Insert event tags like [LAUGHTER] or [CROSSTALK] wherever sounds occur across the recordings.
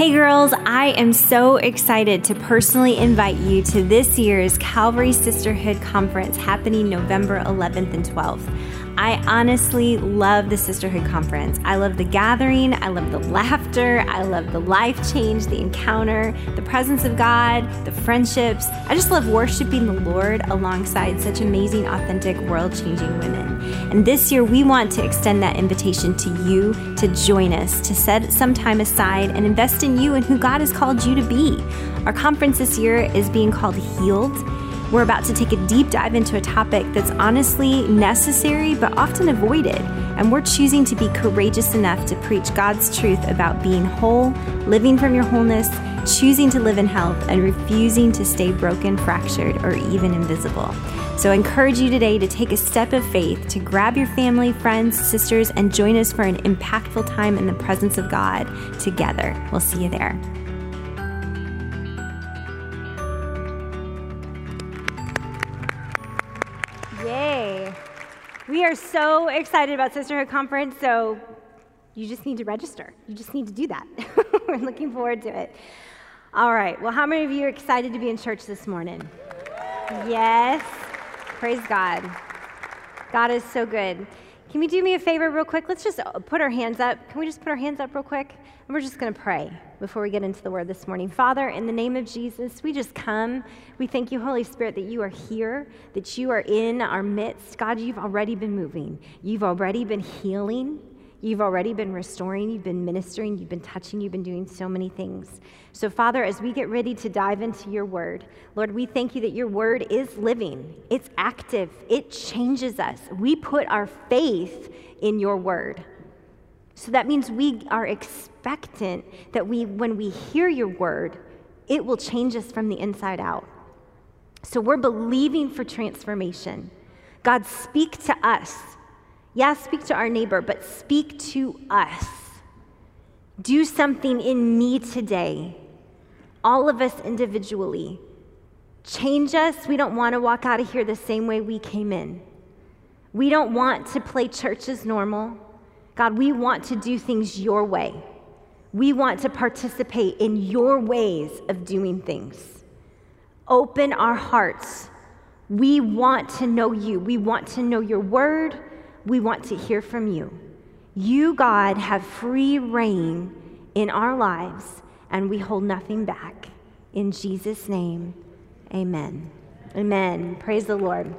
Hey girls, I am so excited to personally invite you to this year's Calvary Sisterhood Conference happening November 11th and 12th. I honestly love the Sisterhood Conference. I love the gathering, I love the laughter, I love the life change, the encounter, the presence of God, the friendships. I just love worshiping the Lord alongside such amazing, authentic, world changing women. And this year, we want to extend that invitation to you to join us, to set some time aside and invest in you and who God has called you to be. Our conference this year is being called Healed. We're about to take a deep dive into a topic that's honestly necessary but often avoided. And we're choosing to be courageous enough to preach God's truth about being whole, living from your wholeness, choosing to live in health, and refusing to stay broken, fractured, or even invisible. So I encourage you today to take a step of faith, to grab your family, friends, sisters, and join us for an impactful time in the presence of God together. We'll see you there. We are so excited about Sisterhood Conference, so you just need to register. You just need to do that. [LAUGHS] We're looking forward to it. All right. Well, how many of you are excited to be in church this morning? Yes. Praise God. God is so good. Can we do me a favor, real quick? Let's just uh, put our hands up. Can we just put our hands up, real quick? And we're just going to pray before we get into the word this morning. Father, in the name of Jesus, we just come. We thank you, Holy Spirit, that you are here, that you are in our midst. God, you've already been moving, you've already been healing. You've already been restoring, you've been ministering, you've been touching, you've been doing so many things. So, Father, as we get ready to dive into your word, Lord, we thank you that your word is living, it's active, it changes us. We put our faith in your word. So that means we are expectant that we, when we hear your word, it will change us from the inside out. So we're believing for transformation. God, speak to us yeah, speak to our neighbor, but speak to us. Do something in me today, all of us individually. Change us. We don't want to walk out of here the same way we came in. We don't want to play church as normal. God, we want to do things your way. We want to participate in your ways of doing things. Open our hearts. We want to know you. We want to know your word we want to hear from you. You, God, have free rein in our lives, and we hold nothing back. In Jesus' name, amen. Amen. Praise the Lord.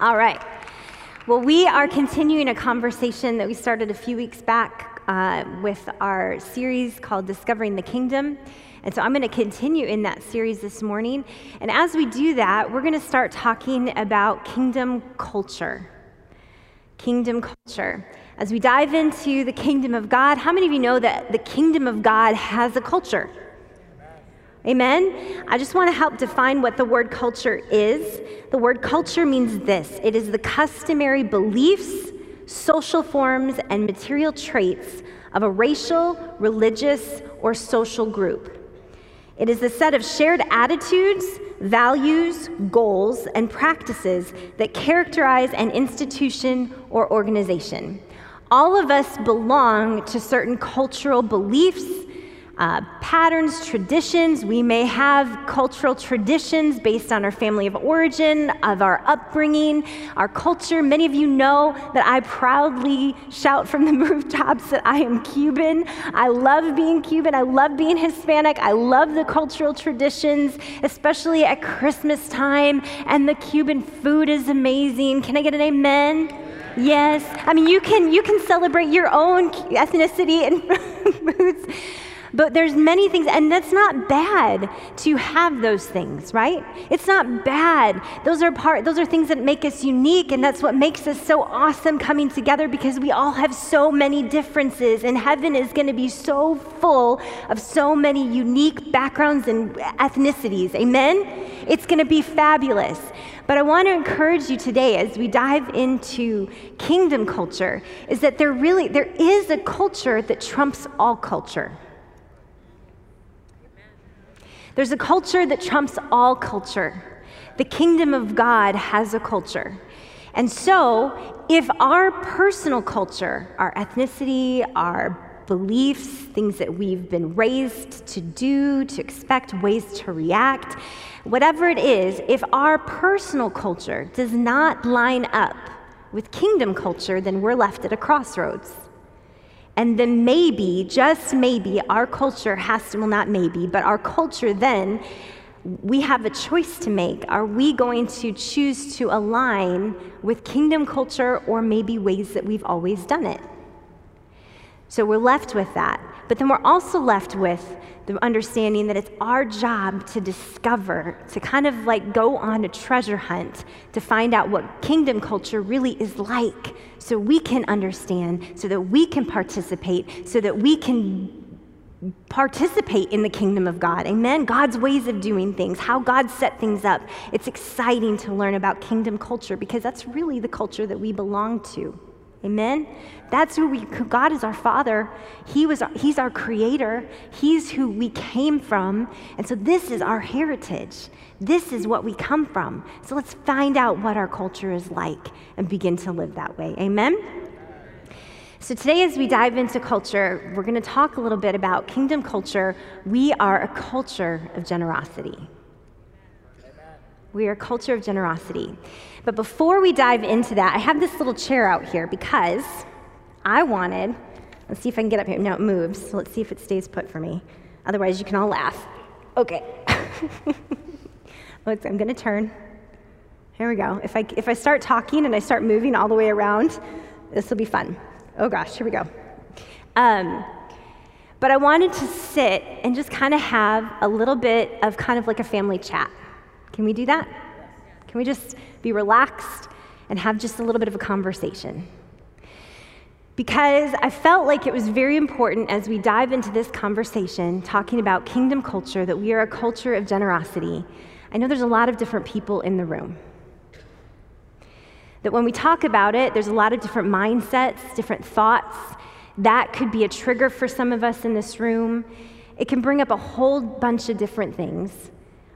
All right. Well, we are continuing a conversation that we started a few weeks back uh, with our series called Discovering the Kingdom. And so I'm going to continue in that series this morning. And as we do that, we're going to start talking about kingdom culture kingdom culture. As we dive into the kingdom of God, how many of you know that the kingdom of God has a culture? Amen? I just want to help define what the word culture is. The word culture means this it is the customary beliefs, social forms, and material traits of a racial, religious, or social group. It is a set of shared attitudes, values, goals, and practices that characterize an institution or organization. All of us belong to certain cultural beliefs uh, patterns, traditions. We may have cultural traditions based on our family of origin, of our upbringing, our culture. Many of you know that I proudly shout from the [LAUGHS] rooftops that I am Cuban. I love being Cuban. I love being Hispanic. I love the cultural traditions, especially at Christmas time. And the Cuban food is amazing. Can I get an amen? Yes. I mean, you can you can celebrate your own ethnicity and [LAUGHS] foods. But there's many things, and that's not bad to have those things, right? It's not bad. Those are part, those are things that make us unique, and that's what makes us so awesome coming together because we all have so many differences, and heaven is going to be so full of so many unique backgrounds and ethnicities. Amen? It's going to be fabulous. But I want to encourage you today as we dive into kingdom culture is that there really there is a culture that trumps all culture. There's a culture that trumps all culture. The kingdom of God has a culture. And so, if our personal culture, our ethnicity, our beliefs, things that we've been raised to do, to expect, ways to react. Whatever it is, if our personal culture does not line up with kingdom culture, then we're left at a crossroads. And then maybe, just maybe, our culture has to, well, not maybe, but our culture then, we have a choice to make. Are we going to choose to align with kingdom culture or maybe ways that we've always done it? So we're left with that. But then we're also left with the understanding that it's our job to discover, to kind of like go on a treasure hunt to find out what kingdom culture really is like so we can understand, so that we can participate, so that we can participate in the kingdom of God. Amen? God's ways of doing things, how God set things up. It's exciting to learn about kingdom culture because that's really the culture that we belong to. Amen? That's who we, God is our Father. He was, he's our Creator. He's who we came from. And so this is our heritage. This is what we come from. So let's find out what our culture is like and begin to live that way. Amen? So today, as we dive into culture, we're going to talk a little bit about kingdom culture. We are a culture of generosity. We are a culture of generosity. But before we dive into that, I have this little chair out here because I wanted, let's see if I can get up here. No, it moves. So let's see if it stays put for me. Otherwise, you can all laugh. Okay. [LAUGHS] I'm going to turn. Here we go. If I, if I start talking and I start moving all the way around, this will be fun. Oh gosh, here we go. Um, but I wanted to sit and just kind of have a little bit of kind of like a family chat. Can we do that? Can we just be relaxed and have just a little bit of a conversation? Because I felt like it was very important as we dive into this conversation, talking about kingdom culture, that we are a culture of generosity. I know there's a lot of different people in the room. That when we talk about it, there's a lot of different mindsets, different thoughts. That could be a trigger for some of us in this room. It can bring up a whole bunch of different things.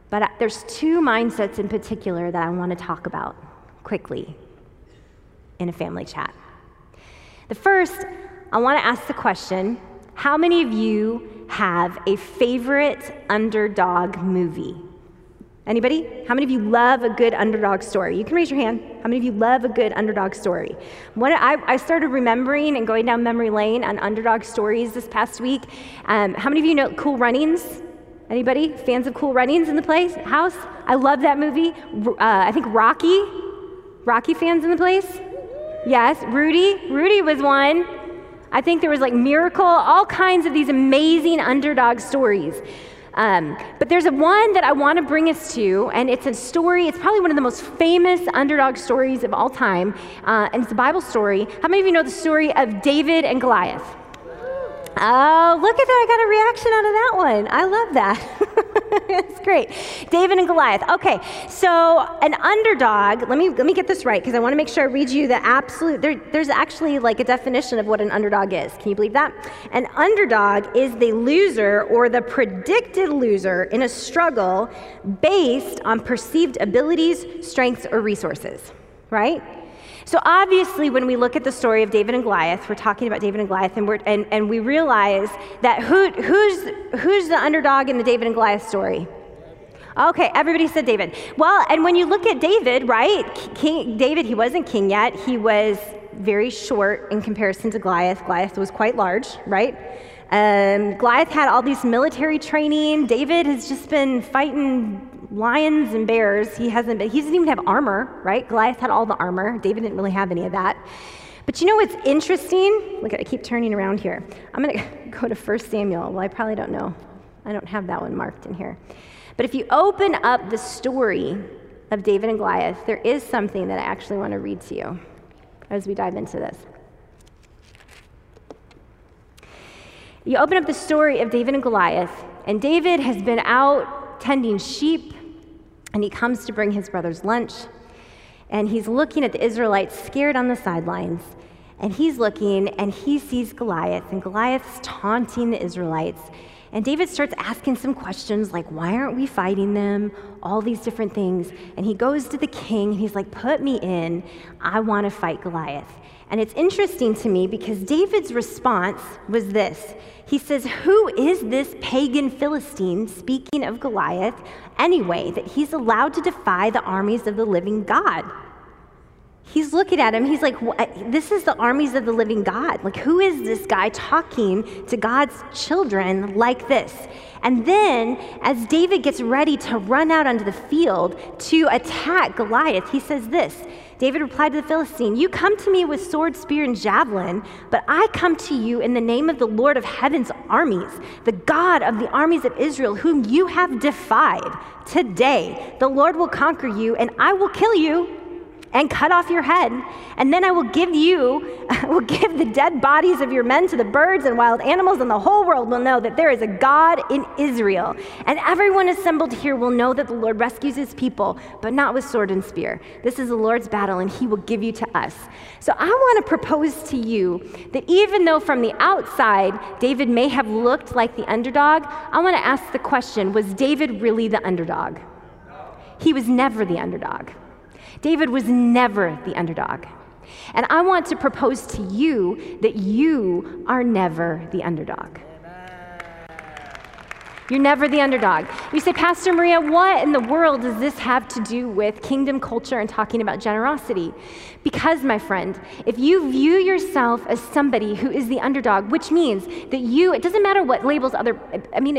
But there's two mindsets in particular that I want to talk about quickly in a family chat. The first, I want to ask the question how many of you have a favorite underdog movie? Anybody? How many of you love a good underdog story? You can raise your hand. How many of you love a good underdog story? When I, I started remembering and going down memory lane on underdog stories this past week. Um, how many of you know Cool Runnings? Anybody? Fans of Cool Runnings in the place? House? I love that movie. Uh, I think Rocky. Rocky fans in the place? Yes. Rudy? Rudy was one. I think there was like Miracle, all kinds of these amazing underdog stories. Um, but there's a one that I want to bring us to, and it's a story. It's probably one of the most famous underdog stories of all time, uh, and it's a Bible story. How many of you know the story of David and Goliath? Oh, look at that. I got a reaction out of that one. I love that. [LAUGHS] [LAUGHS] That's great. David and Goliath. Okay, so an underdog, let me, let me get this right because I want to make sure I read you the absolute. There, there's actually like a definition of what an underdog is. Can you believe that? An underdog is the loser or the predicted loser in a struggle based on perceived abilities, strengths, or resources, right? So, obviously, when we look at the story of David and Goliath, we're talking about David and Goliath, and, and, and we realize that who, who's, who's the underdog in the David and Goliath story? Okay, everybody said David. Well, and when you look at David, right? King David, he wasn't king yet. He was very short in comparison to Goliath. Goliath was quite large, right? Um, Goliath had all these military training. David has just been fighting lions and bears. He hasn't been, he doesn't even have armor, right? Goliath had all the armor. David didn't really have any of that. But you know what's interesting? Look, I keep turning around here. I'm going [LAUGHS] to go to 1 Samuel. Well, I probably don't know. I don't have that one marked in here. But if you open up the story of David and Goliath, there is something that I actually want to read to you as we dive into this. You open up the story of David and Goliath, and David has been out tending sheep and he comes to bring his brother's lunch. And he's looking at the Israelites scared on the sidelines. And he's looking and he sees Goliath, and Goliath's taunting the Israelites. And David starts asking some questions like, why aren't we fighting them? All these different things. And he goes to the king and he's like, put me in. I want to fight Goliath. And it's interesting to me because David's response was this He says, Who is this pagan Philistine, speaking of Goliath, anyway, that he's allowed to defy the armies of the living God? He's looking at him. He's like, This is the armies of the living God. Like, who is this guy talking to God's children like this? And then, as David gets ready to run out onto the field to attack Goliath, he says this David replied to the Philistine, You come to me with sword, spear, and javelin, but I come to you in the name of the Lord of heaven's armies, the God of the armies of Israel, whom you have defied. Today, the Lord will conquer you, and I will kill you and cut off your head. And then I will give you, I [LAUGHS] will give the dead bodies of your men to the birds and wild animals, and the whole world will know that there is a God in Israel. And everyone assembled here will know that the Lord rescues his people, but not with sword and spear. This is the Lord's battle, and he will give you to us. So I want to propose to you that even though from the outside David may have looked like the underdog, I want to ask the question was David really the underdog? He was never the underdog. David was never the underdog. And I want to propose to you that you are never the underdog. You're never the underdog. You say, Pastor Maria, what in the world does this have to do with kingdom culture and talking about generosity? Because, my friend, if you view yourself as somebody who is the underdog, which means that you, it doesn't matter what labels other, I mean,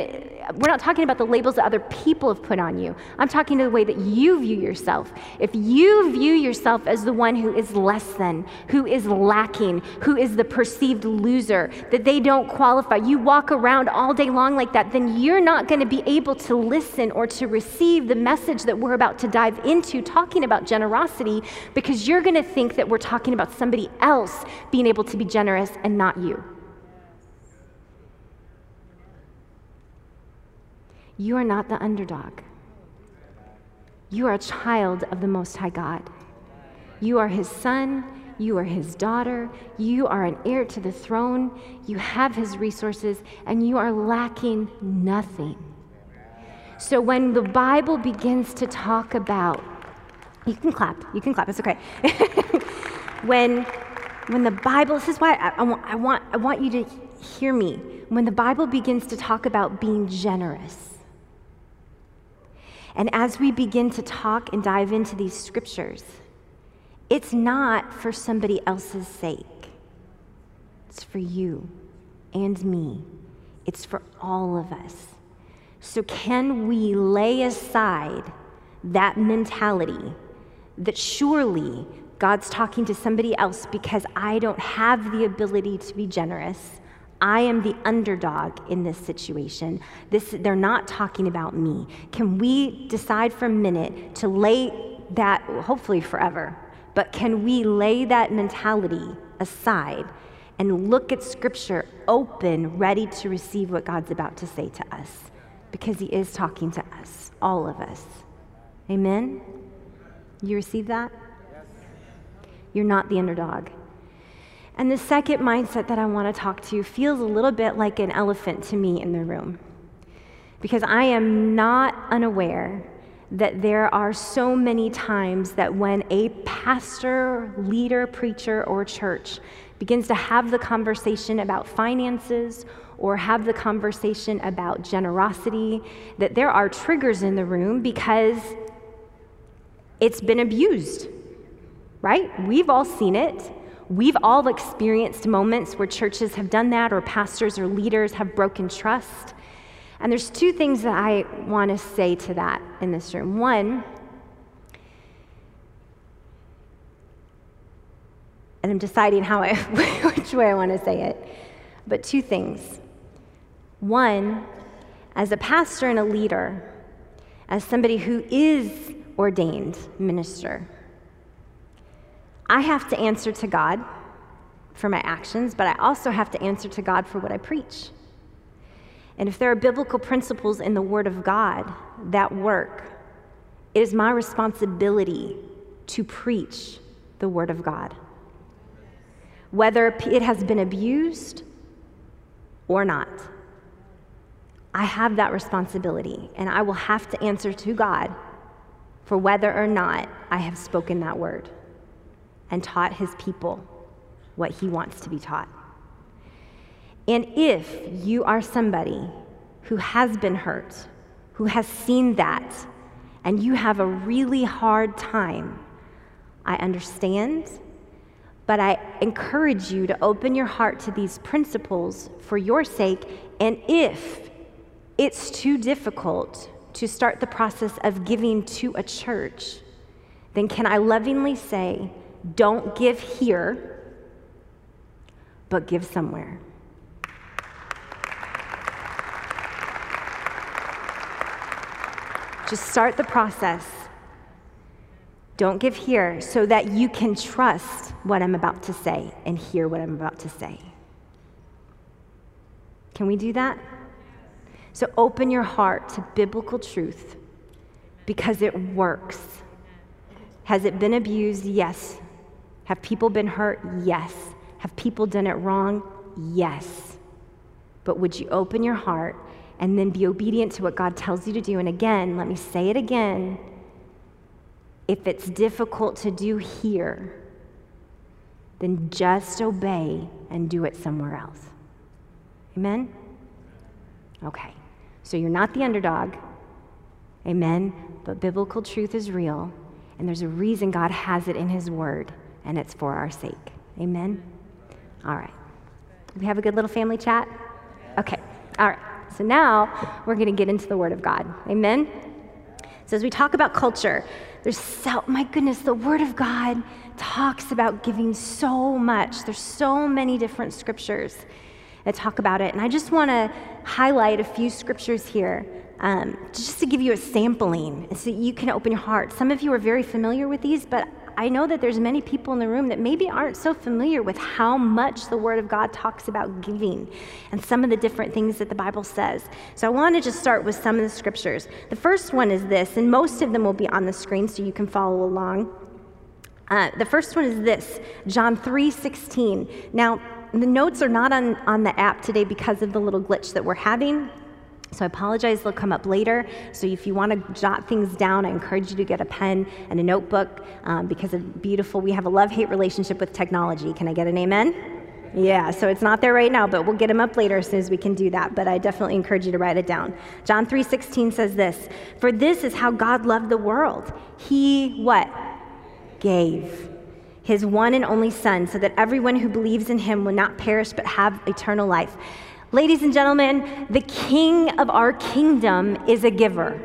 we're not talking about the labels that other people have put on you. I'm talking to the way that you view yourself. If you view yourself as the one who is less than, who is lacking, who is the perceived loser, that they don't qualify, you walk around all day long like that, then you're not going to be able to listen or to receive the message that we're about to dive into talking about generosity because you're going to think that we're talking about somebody else being able to be generous and not you. You are not the underdog. You are a child of the Most High God. You are His son. You are His daughter. You are an heir to the throne. You have His resources, and you are lacking nothing. So when the Bible begins to talk about you can clap. You can clap. It's okay. [LAUGHS] when, when the Bible, this is why I, I, want, I, want, I want you to hear me. When the Bible begins to talk about being generous, and as we begin to talk and dive into these scriptures, it's not for somebody else's sake, it's for you and me, it's for all of us. So, can we lay aside that mentality that surely God's talking to somebody else because I don't have the ability to be generous. I am the underdog in this situation. This, they're not talking about me. Can we decide for a minute to lay that, hopefully forever, but can we lay that mentality aside and look at Scripture open, ready to receive what God's about to say to us? Because He is talking to us, all of us. Amen? You receive that? You're not the underdog. And the second mindset that I want to talk to feels a little bit like an elephant to me in the room. Because I am not unaware that there are so many times that when a pastor, leader, preacher, or church begins to have the conversation about finances or have the conversation about generosity, that there are triggers in the room because it's been abused, right? We've all seen it. We've all experienced moments where churches have done that, or pastors or leaders have broken trust. And there's two things that I want to say to that in this room. One, and I'm deciding how I, [LAUGHS] which way I want to say it, but two things. One, as a pastor and a leader, as somebody who is ordained minister. I have to answer to God for my actions, but I also have to answer to God for what I preach. And if there are biblical principles in the Word of God that work, it is my responsibility to preach the Word of God. Whether it has been abused or not, I have that responsibility, and I will have to answer to God for whether or not I have spoken that word and taught his people what He wants to be taught. And if you are somebody who has been hurt, who has seen that, and you have a really hard time, I understand, but I encourage you to open your heart to these principles for your sake. And if it's too difficult to start the process of giving to a church, then can I lovingly say, don't give here, but give somewhere. Just start the process. Don't give here so that you can trust what I'm about to say and hear what I'm about to say. Can we do that? So open your heart to biblical truth because it works. Has it been abused? Yes. Have people been hurt? Yes. Have people done it wrong? Yes. But would you open your heart and then be obedient to what God tells you to do? And again, let me say it again. If it's difficult to do here, then just obey and do it somewhere else. Amen? Okay. So you're not the underdog. Amen? But biblical truth is real, and there's a reason God has it in His Word, and it's for our sake. Amen? All right. We have a good little family chat? Okay. All right. So now we're going to get into the Word of God. Amen? So as we talk about culture, there's so, my goodness, the Word of God talks about giving so much. There's so many different scriptures that talk about it. And I just want to highlight a few scriptures here um, just to give you a sampling so you can open your heart. Some of you are very familiar with these, but I know that there's many people in the room that maybe aren't so familiar with how much the Word of God talks about giving and some of the different things that the Bible says. So I want to just start with some of the scriptures. The first one is this, and most of them will be on the screen so you can follow along. Uh, the first one is this John 3 16. Now, the notes are not on, on the app today because of the little glitch that we're having. So I apologize, they'll come up later. So if you want to jot things down, I encourage you to get a pen and a notebook um, because of beautiful, we have a love hate relationship with technology. Can I get an amen? Yeah, so it's not there right now, but we'll get them up later as soon as we can do that. But I definitely encourage you to write it down. John 3:16 says this, "For this is how God loved the world. He what? Gave his one and only son so that everyone who believes in him will not perish but have eternal life." Ladies and gentlemen, the king of our kingdom is a giver.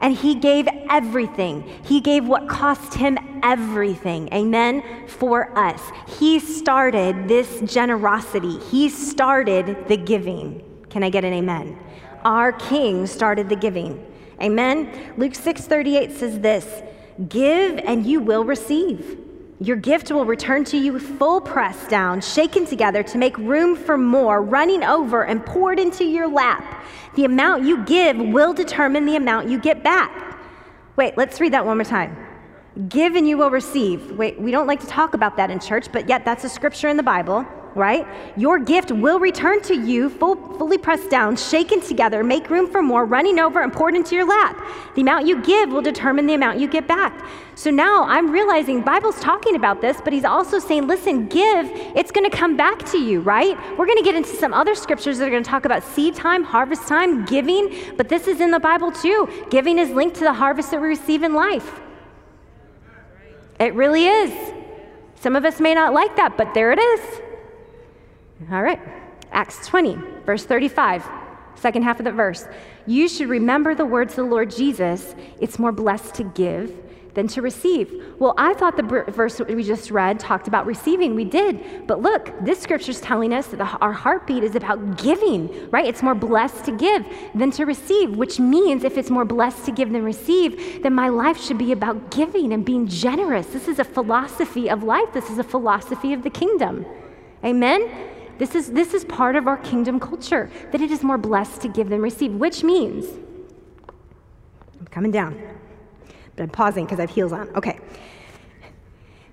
And he gave everything. He gave what cost him everything, amen, for us. He started this generosity, he started the giving. Can I get an amen? Our king started the giving. Amen. Luke 6:38 says this, "Give and you will receive." Your gift will return to you full pressed down, shaken together to make room for more, running over and poured into your lap. The amount you give will determine the amount you get back. Wait, let's read that one more time. Give and you will receive. Wait, we don't like to talk about that in church, but yet that's a scripture in the Bible right? Your gift will return to you full, fully pressed down, shaken together, make room for more, running over and poured into your lap. The amount you give will determine the amount you get back. So now I'm realizing Bible's talking about this, but he's also saying, listen, give, it's going to come back to you, right? We're going to get into some other scriptures that are going to talk about seed time, harvest time, giving, but this is in the Bible too. Giving is linked to the harvest that we receive in life. It really is. Some of us may not like that, but there it is. All right. Acts 20, verse 35, second half of the verse. You should remember the words of the Lord Jesus. It's more blessed to give than to receive. Well, I thought the verse we just read talked about receiving. We did. But look, this scripture is telling us that the, our heartbeat is about giving, right? It's more blessed to give than to receive, which means if it's more blessed to give than receive, then my life should be about giving and being generous. This is a philosophy of life, this is a philosophy of the kingdom. Amen? This is, this is part of our kingdom culture, that it is more blessed to give than receive, which means, I'm coming down, but I'm pausing because I have heels on. Okay.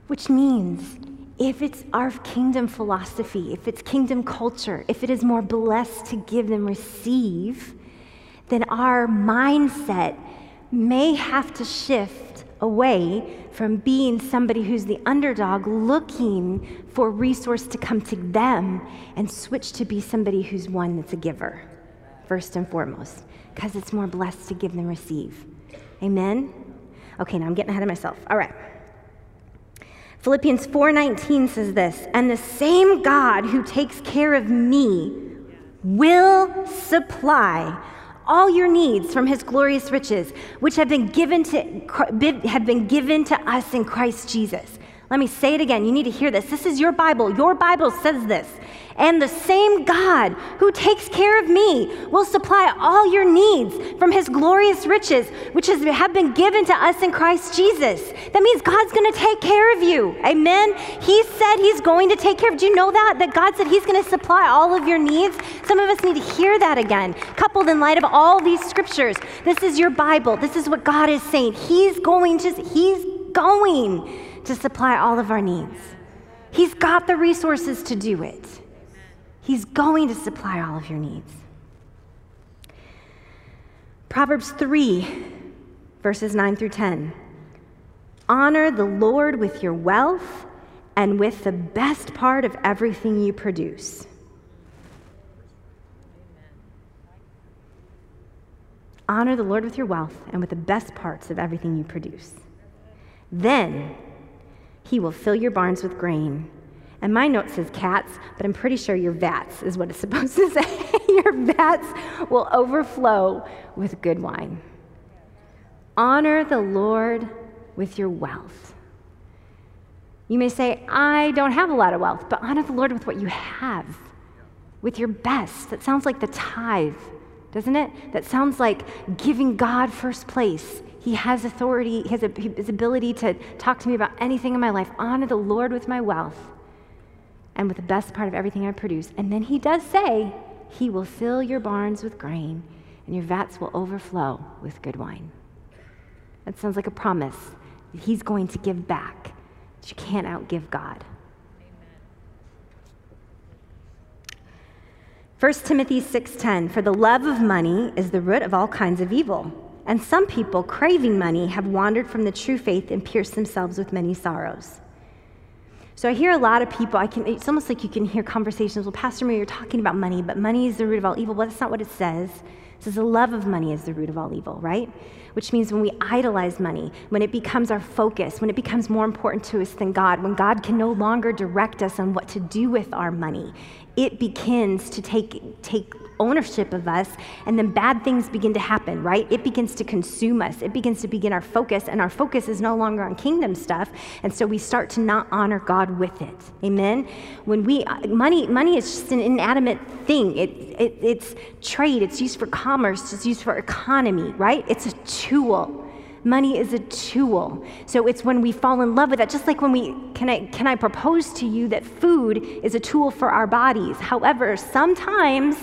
Which means if it's our kingdom philosophy, if it's kingdom culture, if it is more blessed to give than receive, then our mindset may have to shift away from being somebody who's the underdog looking for resource to come to them and switch to be somebody who's one that's a giver, first and foremost, because it's more blessed to give than receive. Amen? Okay, now I'm getting ahead of myself. All right. Philippians 4:19 says this, "And the same God who takes care of me will supply all your needs from his glorious riches, which have been given to, have been given to us in Christ Jesus. Let me say it again. You need to hear this. This is your Bible. Your Bible says this. And the same God who takes care of me will supply all your needs from his glorious riches, which has, have been given to us in Christ Jesus. That means God's going to take care of you. Amen. He said he's going to take care of you. Do you know that? That God said he's going to supply all of your needs? Some of us need to hear that again, coupled in light of all these scriptures. This is your Bible. This is what God is saying. He's going to, he's going to supply all of our needs. He's got the resources to do it. He's going to supply all of your needs. Proverbs 3, verses 9 through 10. Honor the Lord with your wealth and with the best part of everything you produce. Honor the Lord with your wealth and with the best parts of everything you produce. Then he will fill your barns with grain. And my note says cats, but I'm pretty sure your vats is what it's [LAUGHS] supposed to say. your vats will overflow with good wine. Honor the Lord with your wealth. You may say, I don't have a lot of wealth, but honor the Lord with what you have, with your best. That sounds like the tithe, doesn't it? That sounds like giving God first place he has authority, he has a, his ability to talk to me about anything in my life. Honor the Lord with my wealth and with the best part of everything I produce. And then he does say, He will fill your barns with grain and your vats will overflow with good wine. That sounds like a promise that he's going to give back, that you can't outgive God. 1 Timothy 6:10 For the love of money is the root of all kinds of evil. And some people, craving money, have wandered from the true faith and pierced themselves with many sorrows. So I hear a lot of people, I can, it's almost like you can hear conversations, well, Pastor Marie, you're talking about money, but money is the root of all evil. Well, that's not what it says. It says the love of money is the root of all evil, right? Which means when we idolize money, when it becomes our focus, when it becomes more important to us than God, when God can no longer direct us on what to do with our money, it begins to take, take ownership of us, and then bad things begin to happen, right? It begins to consume us. It begins to begin our focus, and our focus is no longer on kingdom stuff, and so we start to not honor God with it. Amen. When we uh, money, money is just an inanimate thing. It, it, it's trade. It's used for commerce. It's used for economy, right? It's a tool. Money is a tool. So it's when we fall in love with that, just like when we, can I, can I propose to you that food is a tool for our bodies? However, sometimes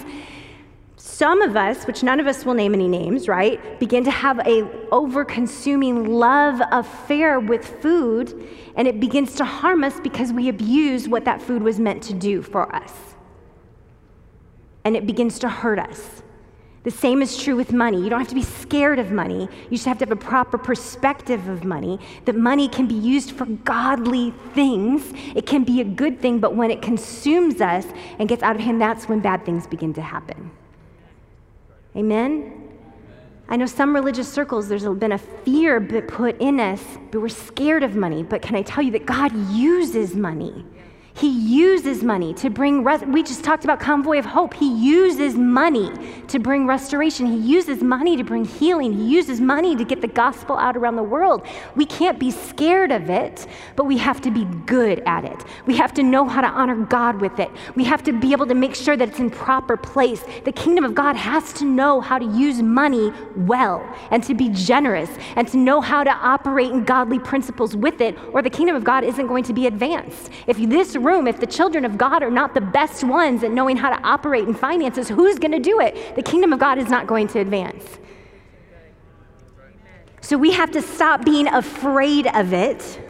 some of us, which none of us will name any names, right, begin to have a over-consuming love affair with food, and it begins to harm us because we abuse what that food was meant to do for us. And it begins to hurt us. The same is true with money. You don't have to be scared of money. You just have to have a proper perspective of money. That money can be used for godly things. It can be a good thing, but when it consumes us and gets out of hand, that's when bad things begin to happen. Amen? I know some religious circles, there's been a fear put in us, but we're scared of money. But can I tell you that God uses money? He uses money to bring, res- we just talked about Convoy of Hope. He uses money to bring restoration. He uses money to bring healing. He uses money to get the gospel out around the world. We can't be scared of it, but we have to be good at it. We have to know how to honor God with it. We have to be able to make sure that it's in proper place. The kingdom of God has to know how to use money well and to be generous and to know how to operate in godly principles with it, or the kingdom of God isn't going to be advanced. If this room, if the children of God are not the best ones at knowing how to operate in finances, who's going to do it? The kingdom of God is not going to advance. So we have to stop being afraid of it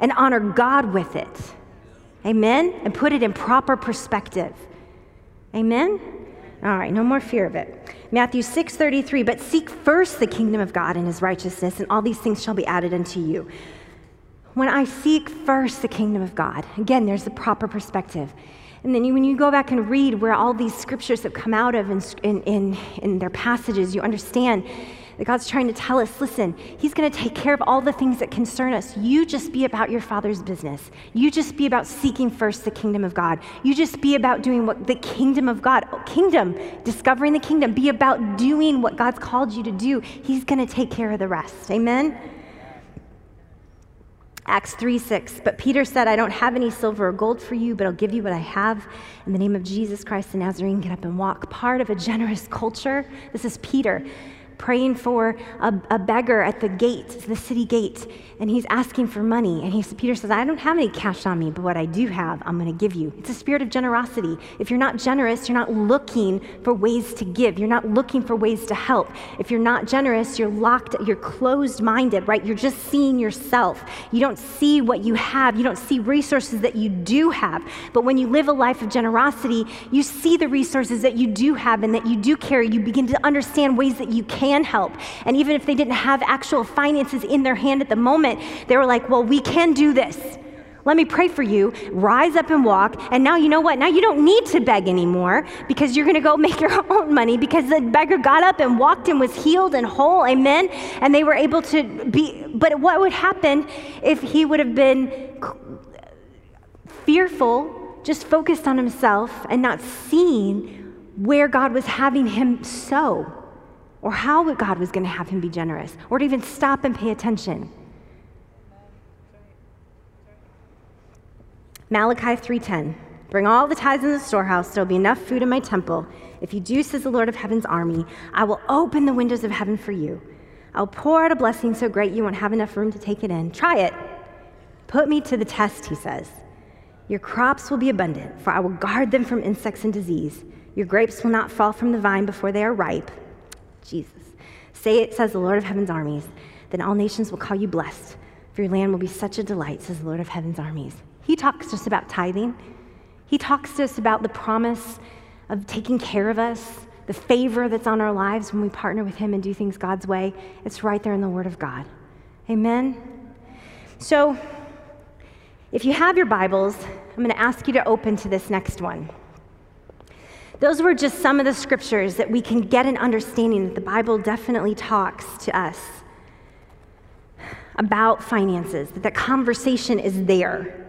and honor God with it. Amen? And put it in proper perspective. Amen? All right, no more fear of it. Matthew 6:33, but seek first the kingdom of God and his righteousness, and all these things shall be added unto you. When I seek first the kingdom of God, again, there's the proper perspective. And then you, when you go back and read where all these scriptures have come out of in, in, in, in their passages, you understand that God's trying to tell us listen, He's going to take care of all the things that concern us. You just be about your Father's business. You just be about seeking first the kingdom of God. You just be about doing what the kingdom of God, kingdom, discovering the kingdom, be about doing what God's called you to do. He's going to take care of the rest. Amen? Acts 3 6. But Peter said, I don't have any silver or gold for you, but I'll give you what I have. In the name of Jesus Christ the Nazarene, get up and walk. Part of a generous culture. This is Peter praying for a, a, beggar at the gate, the city gate, and he's asking for money. And he, Peter says, I don't have any cash on me, but what I do have, I'm going to give you. It's a spirit of generosity. If you're not generous, you're not looking for ways to give. You're not looking for ways to help. If you're not generous, you're locked, you're closed minded, right? You're just seeing yourself. You don't see what you have. You don't see resources that you do have. But when you live a life of generosity, you see the resources that you do have and that you do carry. You begin to understand ways that you can can help. And even if they didn't have actual finances in their hand at the moment, they were like, well, we can do this. Let me pray for you. Rise up and walk. And now you know what? Now you don't need to beg anymore because you're going to go [LAUGHS] make your own money because the beggar got up and walked and was healed and whole. Amen. And they were able to be. But what would happen if he would have been fearful, just focused on himself and not seeing where God was having him sow? Or how God was going to have him be generous, or to even stop and pay attention. Malachi 3:10. Bring all the tithes in the storehouse, there'll be enough food in my temple. If you do, says the Lord of heaven's army, I will open the windows of heaven for you. I'll pour out a blessing so great you won't have enough room to take it in. Try it. Put me to the test, he says. Your crops will be abundant, for I will guard them from insects and disease. Your grapes will not fall from the vine before they are ripe. Jesus. Say it, says the Lord of heaven's armies. Then all nations will call you blessed, for your land will be such a delight, says the Lord of heaven's armies. He talks to us about tithing. He talks to us about the promise of taking care of us, the favor that's on our lives when we partner with Him and do things God's way. It's right there in the Word of God. Amen? So, if you have your Bibles, I'm going to ask you to open to this next one. Those were just some of the scriptures that we can get an understanding that the Bible definitely talks to us about finances, that the conversation is there.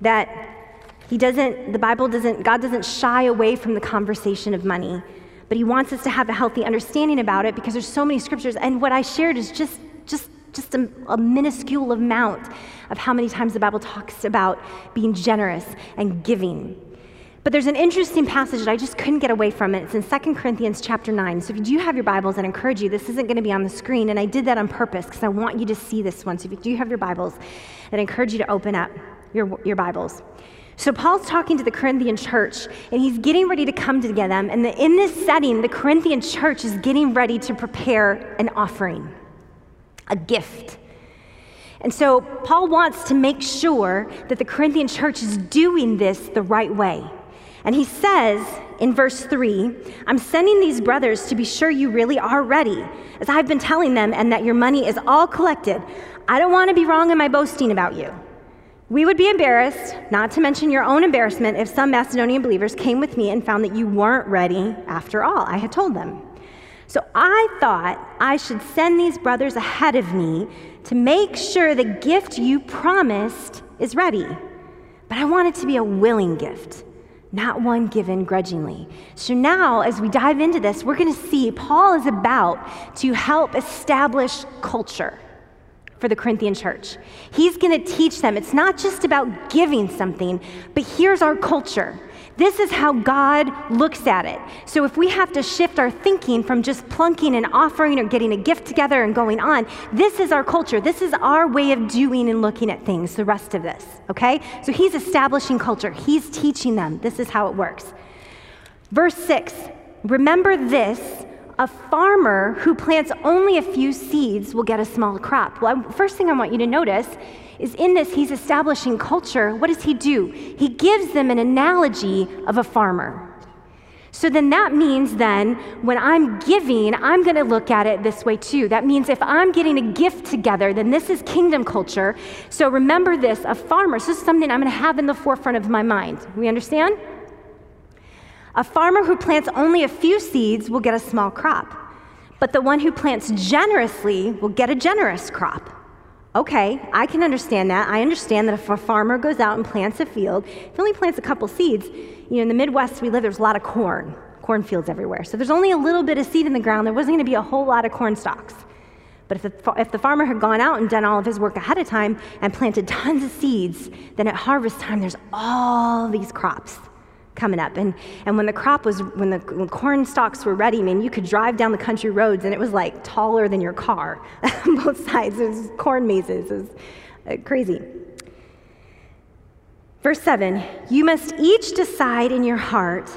That he doesn't, the Bible doesn't, God doesn't shy away from the conversation of money, but he wants us to have a healthy understanding about it because there's so many scriptures. And what I shared is just, just, just a, a minuscule amount of how many times the Bible talks about being generous and giving. But there's an interesting passage that I just couldn't get away from it. It's in 2 Corinthians chapter 9. So if you do have your Bibles, I encourage you, this isn't going to be on the screen, and I did that on purpose because I want you to see this one. So if you do have your Bibles, I encourage you to open up your, your Bibles. So Paul's talking to the Corinthian church, and he's getting ready to come to them. And the, in this setting, the Corinthian church is getting ready to prepare an offering, a gift. And so Paul wants to make sure that the Corinthian church is doing this the right way. And he says in verse 3 I'm sending these brothers to be sure you really are ready, as I've been telling them, and that your money is all collected. I don't want to be wrong in my boasting about you. We would be embarrassed, not to mention your own embarrassment, if some Macedonian believers came with me and found that you weren't ready after all. I had told them. So I thought I should send these brothers ahead of me to make sure the gift you promised is ready. But I want it to be a willing gift not one given grudgingly. So now, as we dive into this, we're going to see Paul is about to help establish culture for the Corinthian church. He's going to teach them it's not just about giving something, but here's our culture. This is how God looks at it. So if we have to shift our thinking from just plunking an offering or getting a gift together and going on, this is our culture. This is our way of doing and looking at things, the rest of this, okay? So he's establishing culture, he's teaching them. This is how it works. Verse 6 Remember this a farmer who plants only a few seeds will get a small crop. Well, first thing I want you to notice is in this, he's establishing culture. What does he do? He gives them an analogy of a farmer. So then that means then when I'm giving, I'm going to look at it this way too. That means if I'm getting a gift together, then this is kingdom culture. So remember this a farmer, so this is something I'm going to have in the forefront of my mind. We understand? A farmer who plants only a few seeds will get a small crop, but the one who plants generously will get a generous crop. Okay, I can understand that. I understand that if a farmer goes out and plants a field, if he only plants a couple seeds, you know, in the Midwest we live, there's a lot of corn, cornfields everywhere. So there's only a little bit of seed in the ground. There wasn't going to be a whole lot of corn stalks. But if the, if the farmer had gone out and done all of his work ahead of time and planted tons of seeds, then at harvest time, there's all these crops coming up. And, and when the crop was, when the corn stalks were ready, I mean, you could drive down the country roads and it was like taller than your car [LAUGHS] on both sides. It was corn mazes. It was uh, crazy. Verse 7 You must each decide in your heart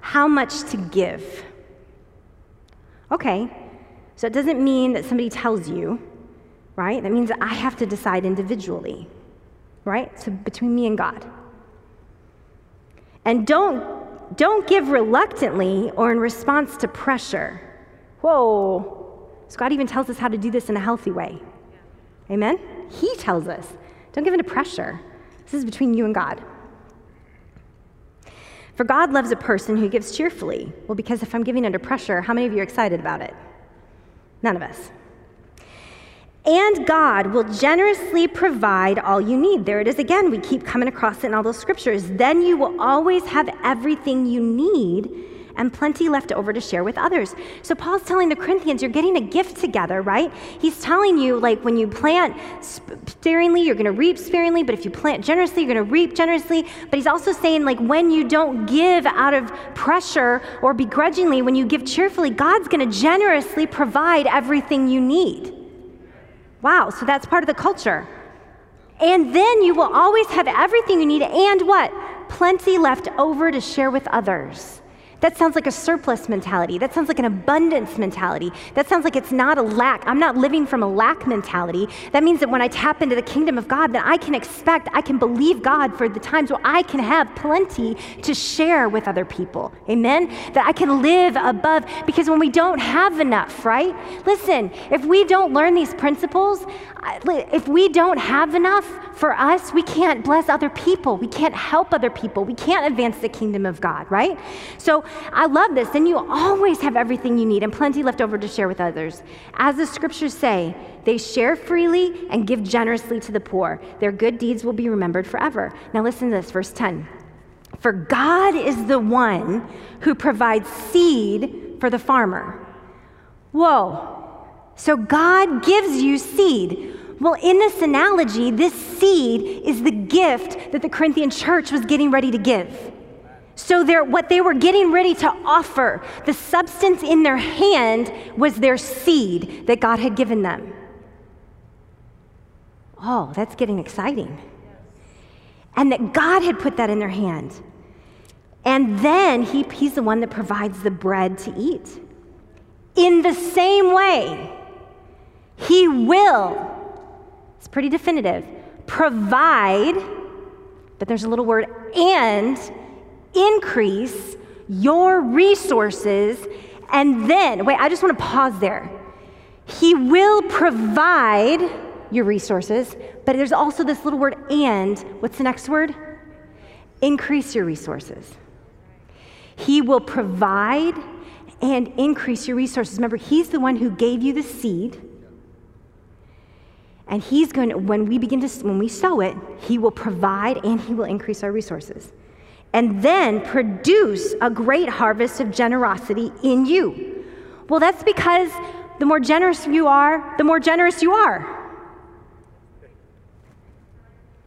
how much to give. Okay, so it doesn't mean that somebody tells you, right? That means that I have to decide individually, right? So between me and God. And don't, don't give reluctantly or in response to pressure. Whoa. God even tells us how to do this in a healthy way. Amen? He tells us. Don't give to pressure. This is between you and God. For God loves a person who gives cheerfully. Well, because if I'm giving under pressure, how many of you are excited about it? None of us. And God will generously provide all you need. There it is again. We keep coming across it in all those scriptures. Then you will always have everything you need and plenty left over to share with others. So Paul's telling the Corinthians, you're getting a gift together, right? He's telling you, like, when you plant sparingly, you're going to reap sparingly, but if you plant generously, you're going to reap generously. But he's also saying, like, when you don't give out of pressure or begrudgingly, when you give cheerfully, God's going to generously provide everything you need. Wow, so that's part of the culture. And then you will always have everything you need and what? Plenty left over to share with others. That sounds like a surplus mentality. That sounds like an abundance mentality. That sounds like it's not a lack. I'm not living from a lack mentality. That means that when I tap into the kingdom of God, that I can expect, I can believe God for the times where I can have plenty to share with other people. Amen? That I can live above, because when we don't have enough, right? Listen, if we don't learn these principles, if we don't have enough for us, we can't bless other people. We can't help other people. We can't advance the kingdom of God, right? So I love this. Then you always have everything you need and plenty left over to share with others. As the scriptures say, they share freely and give generously to the poor. Their good deeds will be remembered forever. Now listen to this, verse 10. For God is the one who provides seed for the farmer. Whoa. So God gives you seed. Well, in this analogy, this seed is the gift that the Corinthian church was getting ready to give. So, what they were getting ready to offer, the substance in their hand was their seed that God had given them. Oh, that's getting exciting. And that God had put that in their hand. And then he, He's the one that provides the bread to eat. In the same way, He will, it's pretty definitive, provide, but there's a little word, and increase your resources. And then, wait, I just want to pause there. He will provide your resources, but there's also this little word and. What's the next word? Increase your resources. He will provide and increase your resources. Remember, He's the one who gave you the seed. And He's going to, when we begin to, when we sow it, He will provide and He will increase our resources and then produce a great harvest of generosity in you. Well, that's because the more generous you are, the more generous you are.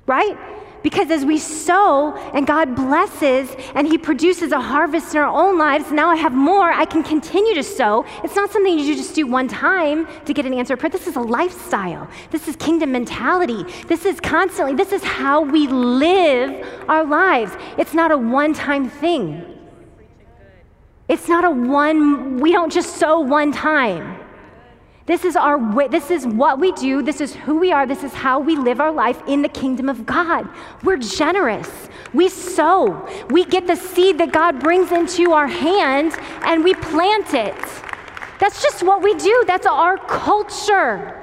Right? Because as we sow and God blesses and He produces a harvest in our own lives, now I have more, I can continue to sow. It's not something you just do one time to get an answer prayer. This is a lifestyle. This is kingdom mentality. This is constantly, this is how we live our lives. It's not a one time thing. It's not a one, we don't just sow one time. This is our way, this is what we do, this is who we are, this is how we live our life in the kingdom of God. We're generous. We sow. We get the seed that God brings into our hand and we plant it. That's just what we do. That's our culture.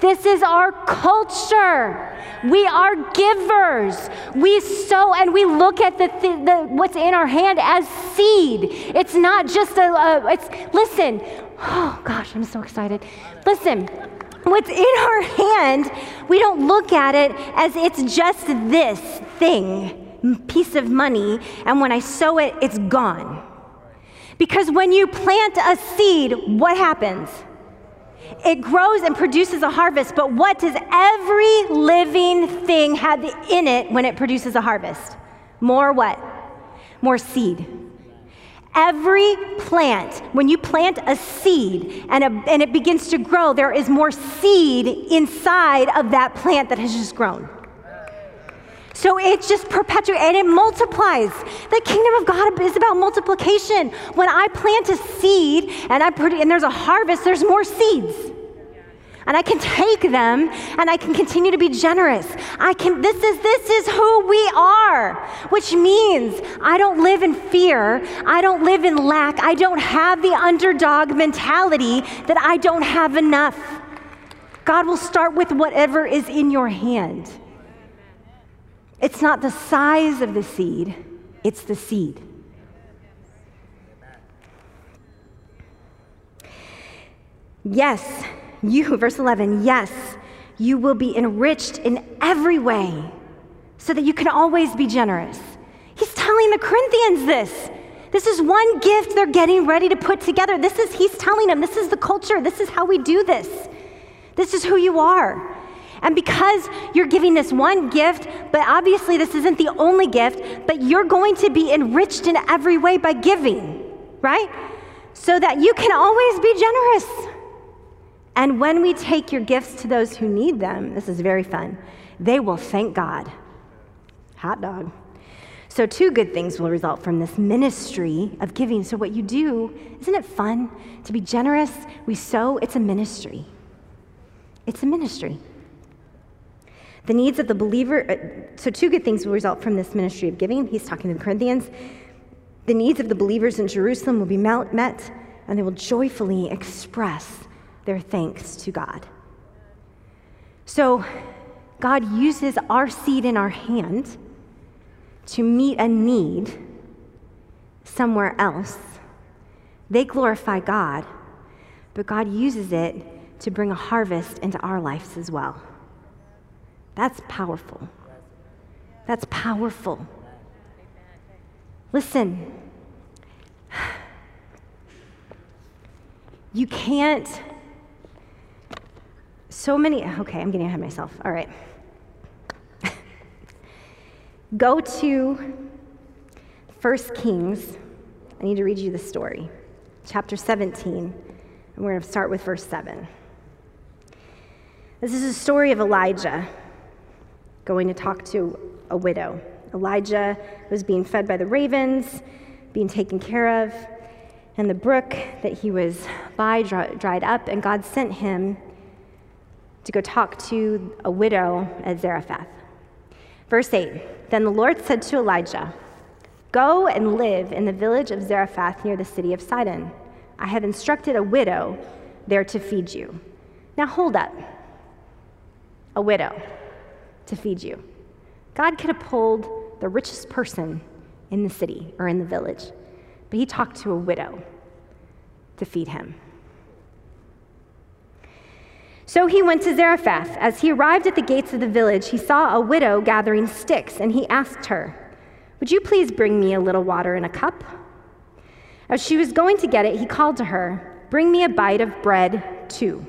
This is our culture. We are givers. We sow and we look at the, th- the what's in our hand as seed. It's not just a, a it's listen. Oh gosh, I'm so excited. Listen. What's in our hand, we don't look at it as it's just this thing, piece of money, and when I sow it, it's gone. Because when you plant a seed, what happens? It grows and produces a harvest, but what does every living thing have in it when it produces a harvest? More what? More seed. Every plant, when you plant a seed and, a, and it begins to grow, there is more seed inside of that plant that has just grown. So it's just perpetuates and it multiplies. The kingdom of God is about multiplication. When I plant a seed and I put and there's a harvest, there's more seeds. And I can take them and I can continue to be generous. I can this is this is who we are, which means I don't live in fear. I don't live in lack. I don't have the underdog mentality that I don't have enough. God will start with whatever is in your hand. It's not the size of the seed, it's the seed. Yes, you, [LAUGHS] verse 11, yes, you will be enriched in every way so that you can always be generous. He's telling the Corinthians this. This is one gift they're getting ready to put together. This is, he's telling them, this is the culture. This is how we do this. This is who you are. And because you're giving this one gift, but obviously this isn't the only gift, but you're going to be enriched in every way by giving, right? So that you can always be generous. And when we take your gifts to those who need them, this is very fun, they will thank God. Hot dog. So, two good things will result from this ministry of giving. So, what you do, isn't it fun to be generous? We sow, it's a ministry. It's a ministry. The needs of the believer, uh, so two good things will result from this ministry of giving. He's talking to the Corinthians. The needs of the believers in Jerusalem will be met, and they will joyfully express their thanks to God. So, God uses our seed in our hand to meet a need somewhere else. They glorify God, but God uses it to bring a harvest into our lives as well. That's powerful. That's powerful. Listen, you can't so many, okay, I'm getting ahead of myself. All right. [LAUGHS] Go to 1 Kings. I need to read you the story. Chapter 17, and we're going to start with verse 7. This is a story of Elijah going to talk to a widow. Elijah was being fed by the ravens, being taken care of, and the brook that he was by dried up, and God sent him to go talk to a widow at Zarephath. Verse 8 Then the Lord said to Elijah, Go and live in the village of Zarephath near the city of Sidon. I have instructed a widow there to feed you. Now hold up. A widow to feed you. God could have pulled the richest person in the city or in the village, but he talked to a widow to feed him. So he went to Zarephath. As he arrived at the gates of the village, he saw a widow gathering sticks, and he asked her, Would you please bring me a little water in a cup? As she was going to get it, he called to her, Bring me a bite of bread, too.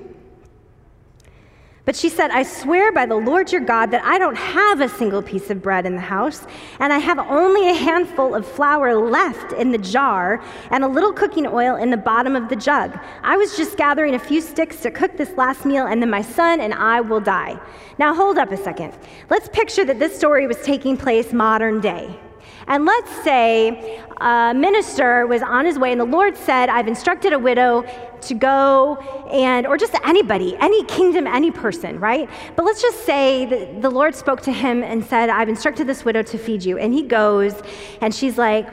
But she said, I swear by the Lord your God that I don't have a single piece of bread in the house, and I have only a handful of flour left in the jar and a little cooking oil in the bottom of the jug. I was just gathering a few sticks to cook this last meal, and then my son and I will die. Now, hold up a second. Let's picture that this story was taking place modern day. And let's say a minister was on his way and the Lord said, I've instructed a widow to go and, or just anybody, any kingdom, any person, right? But let's just say that the Lord spoke to him and said, I've instructed this widow to feed you. And he goes and she's like,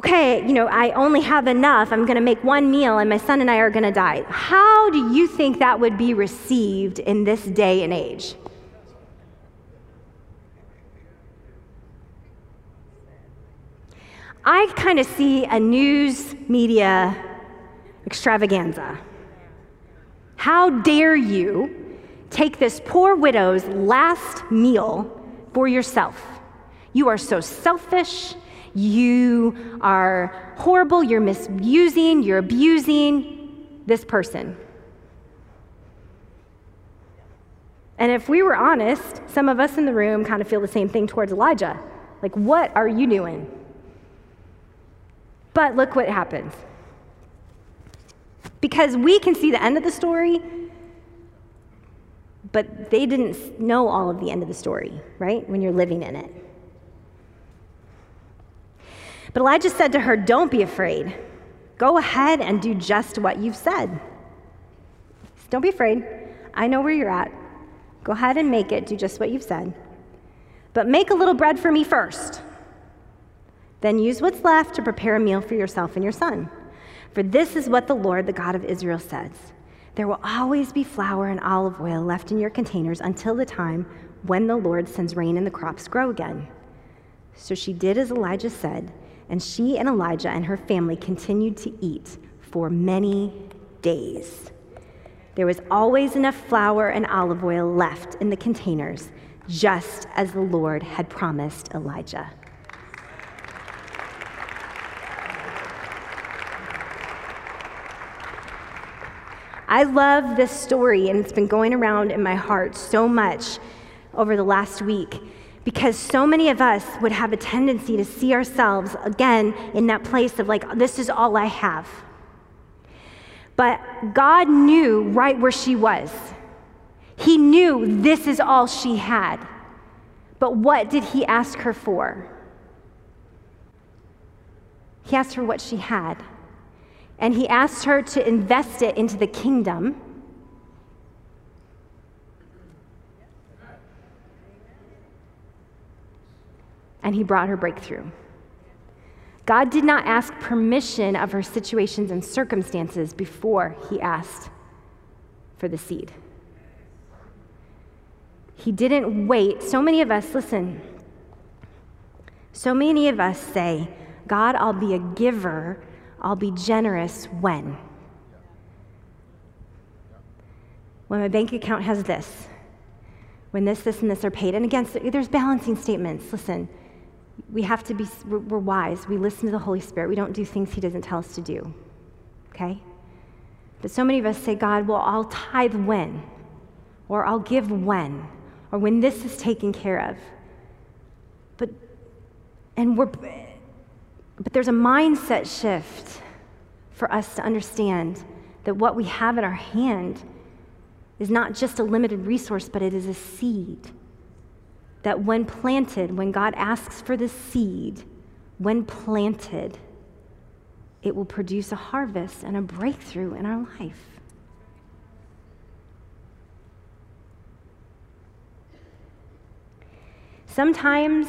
okay, you know, I only have enough. I'm going to make one meal and my son and I are going to die. How do you think that would be received in this day and age? I kind of see a news media extravaganza. How dare you take this poor widow's last meal for yourself? You are so selfish. You are horrible. You're misusing, you're abusing this person. And if we were honest, some of us in the room kind of feel the same thing towards Elijah. Like, what are you doing? But look what happens. Because we can see the end of the story, but they didn't know all of the end of the story, right? When you're living in it. But Elijah said to her, Don't be afraid. Go ahead and do just what you've said. Don't be afraid. I know where you're at. Go ahead and make it. Do just what you've said. But make a little bread for me first. Then use what's left to prepare a meal for yourself and your son. For this is what the Lord, the God of Israel, says There will always be flour and olive oil left in your containers until the time when the Lord sends rain and the crops grow again. So she did as Elijah said, and she and Elijah and her family continued to eat for many days. There was always enough flour and olive oil left in the containers, just as the Lord had promised Elijah. I love this story, and it's been going around in my heart so much over the last week because so many of us would have a tendency to see ourselves again in that place of like, this is all I have. But God knew right where she was. He knew this is all she had. But what did He ask her for? He asked her what she had and he asked her to invest it into the kingdom. And he brought her breakthrough. God did not ask permission of her situations and circumstances before he asked for the seed. He didn't wait. So many of us, listen, so many of us say, God, I'll be a giver I'll be generous when? When my bank account has this, when this, this, and this are paid. And again, there's balancing statements. Listen, we have to be, we're, wise. We listen to the Holy Spirit. We don't do things He doesn't tell us to do. Okay? But so many of us say, God, well, I'll tithe when, or I'll give when, or when this is taken care of. But, and we're, but there's a mindset shift for us to understand that what we have in our hand is not just a limited resource, but it is a seed. That when planted, when God asks for the seed, when planted, it will produce a harvest and a breakthrough in our life. Sometimes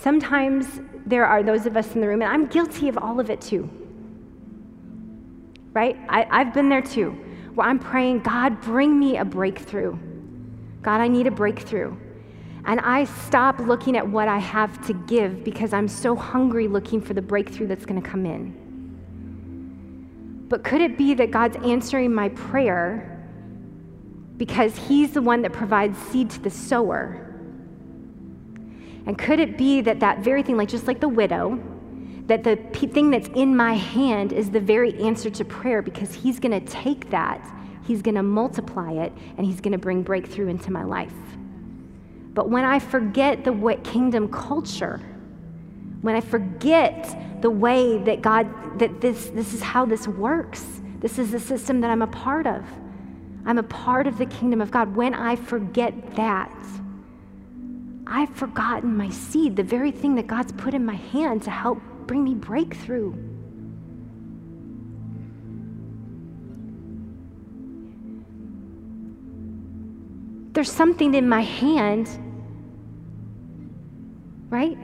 Sometimes there are those of us in the room, and I'm guilty of all of it too. Right? I, I've been there too, where I'm praying, God, bring me a breakthrough. God, I need a breakthrough. And I stop looking at what I have to give because I'm so hungry looking for the breakthrough that's going to come in. But could it be that God's answering my prayer because He's the one that provides seed to the sower? And could it be that that very thing, like just like the widow, that the thing that's in my hand is the very answer to prayer because he's going to take that, he's going to multiply it, and he's going to bring breakthrough into my life. But when I forget the what kingdom culture, when I forget the way that God, that this, this is how this works, this is the system that I'm a part of. I'm a part of the kingdom of God. When I forget that, I've forgotten my seed, the very thing that God's put in my hand to help bring me breakthrough. There's something in my hand, right?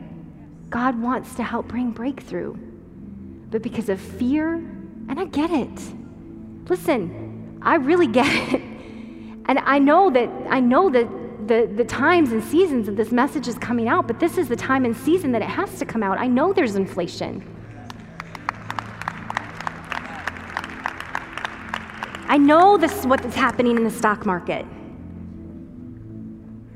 God wants to help bring breakthrough. But because of fear, and I get it. Listen, I really get [LAUGHS] it. And I know that I know that the, the times and seasons of this message is coming out, but this is the time and season that it has to come out. I know there's inflation. I know this is what's happening in the stock market.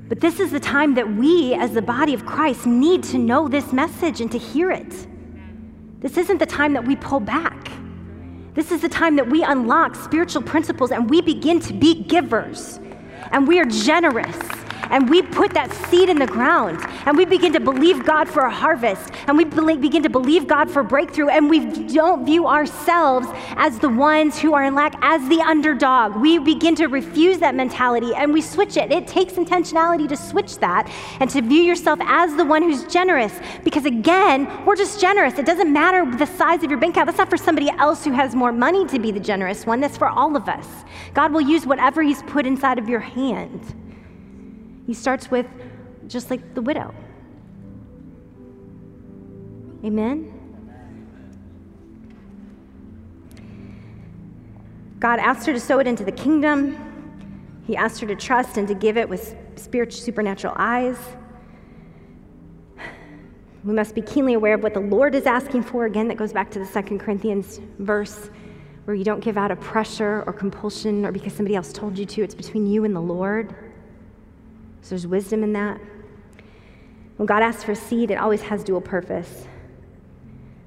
But this is the time that we, as the body of Christ, need to know this message and to hear it. This isn't the time that we pull back. This is the time that we unlock spiritual principles and we begin to be givers and we are generous and we put that seed in the ground and we begin to believe God for a harvest and we begin to believe God for breakthrough and we don't view ourselves as the ones who are in lack, as the underdog. We begin to refuse that mentality and we switch it. It takes intentionality to switch that and to view yourself as the one who's generous because, again, we're just generous. It doesn't matter the size of your bank account. That's not for somebody else who has more money to be the generous one, that's for all of us. God will use whatever He's put inside of your hand. He starts with just like the widow. Amen? God asked her to sow it into the kingdom. He asked her to trust and to give it with spiritual, supernatural eyes. We must be keenly aware of what the Lord is asking for. Again, that goes back to the Second Corinthians verse where you don't give out of pressure or compulsion or because somebody else told you to. It's between you and the Lord. So there's wisdom in that. When God asks for seed, it always has dual purpose.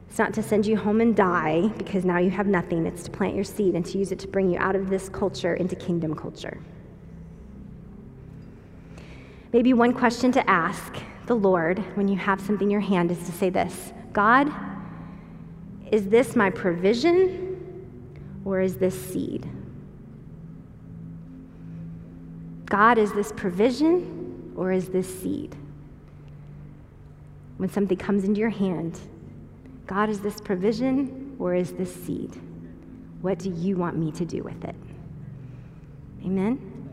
It's not to send you home and die because now you have nothing. It's to plant your seed and to use it to bring you out of this culture into kingdom culture. Maybe one question to ask the Lord when you have something in your hand is to say this God, is this my provision or is this seed? God, is this provision or is this seed? When something comes into your hand, God, is this provision or is this seed? What do you want me to do with it? Amen?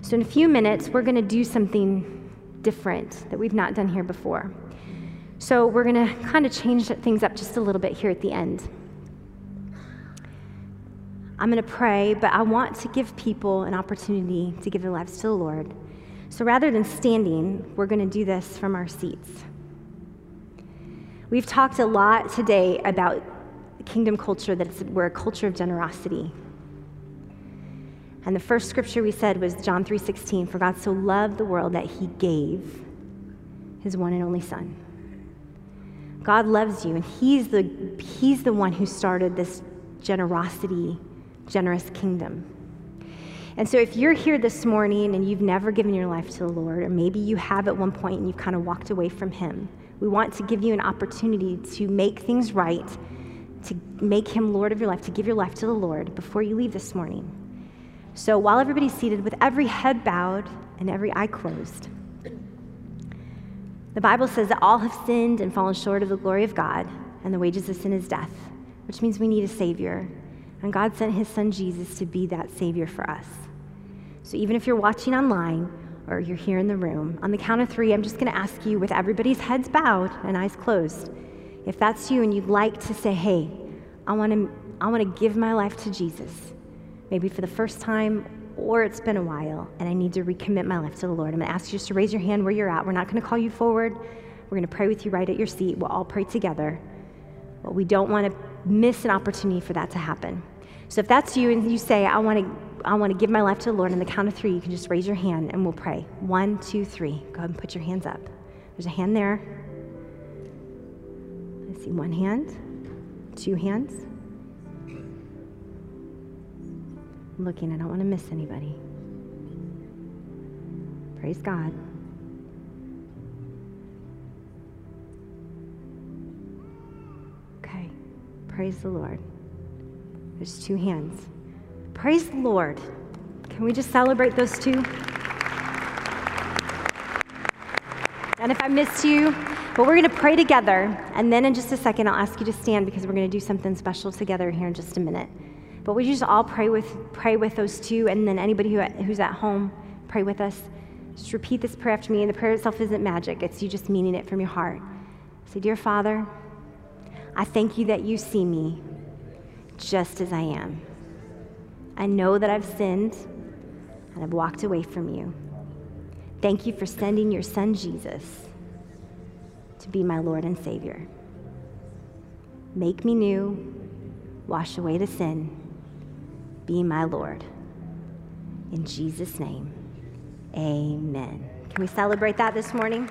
So, in a few minutes, we're going to do something different that we've not done here before. So, we're going to kind of change things up just a little bit here at the end. I'm going to pray, but I want to give people an opportunity to give their lives to the Lord. So rather than standing, we're going to do this from our seats. We've talked a lot today about kingdom culture, that we're a culture of generosity. And the first scripture we said was John 3:16, for God so loved the world that he gave his one and only son. God loves you and he's the he's the one who started this generosity generous kingdom. And so, if you're here this morning and you've never given your life to the Lord, or maybe you have at one point and you've kind of walked away from Him, we want to give you an opportunity to make things right, to make Him Lord of your life, to give your life to the Lord before you leave this morning. So, while everybody's seated with every head bowed and every eye closed, the Bible says that all have sinned and fallen short of the glory of God, and the wages of sin is death, which means we need a Savior. And God sent his son Jesus to be that Savior for us. So even if you're watching online or you're here in the room, on the count of three, I'm just going to ask you, with everybody's heads bowed and eyes closed, if that's you and you'd like to say, hey, I want to, I want to give my life to Jesus, maybe for the first time or it's been a while and I need to recommit my life to the Lord, I'm going to ask you just to raise your hand where you're at. We're not going to call you forward. We're going to pray with you right at your seat. We'll all pray together. But we don't want to miss an opportunity for that to happen. So if that's you and you say, I want to I want to give my life to the Lord, on the count of three, you can just raise your hand and we'll pray. One, two, three. Go ahead and put your hands up. There's a hand there. I see one hand, two hands. I'm looking, I don't want to miss anybody. Praise God. Okay. Praise the Lord. There's two hands. Praise the Lord. Can we just celebrate those two? And if I missed you, but we're going to pray together. And then in just a second, I'll ask you to stand because we're going to do something special together here in just a minute. But we just all pray with, pray with those two. And then anybody who, who's at home, pray with us. Just repeat this prayer after me. And the prayer itself isn't magic, it's you just meaning it from your heart. Say, Dear Father, I thank you that you see me just as I am. I know that I've sinned and I've walked away from you. Thank you for sending your son Jesus to be my Lord and Savior. Make me new, wash away the sin, be my Lord. In Jesus' name, amen. Can we celebrate that this morning?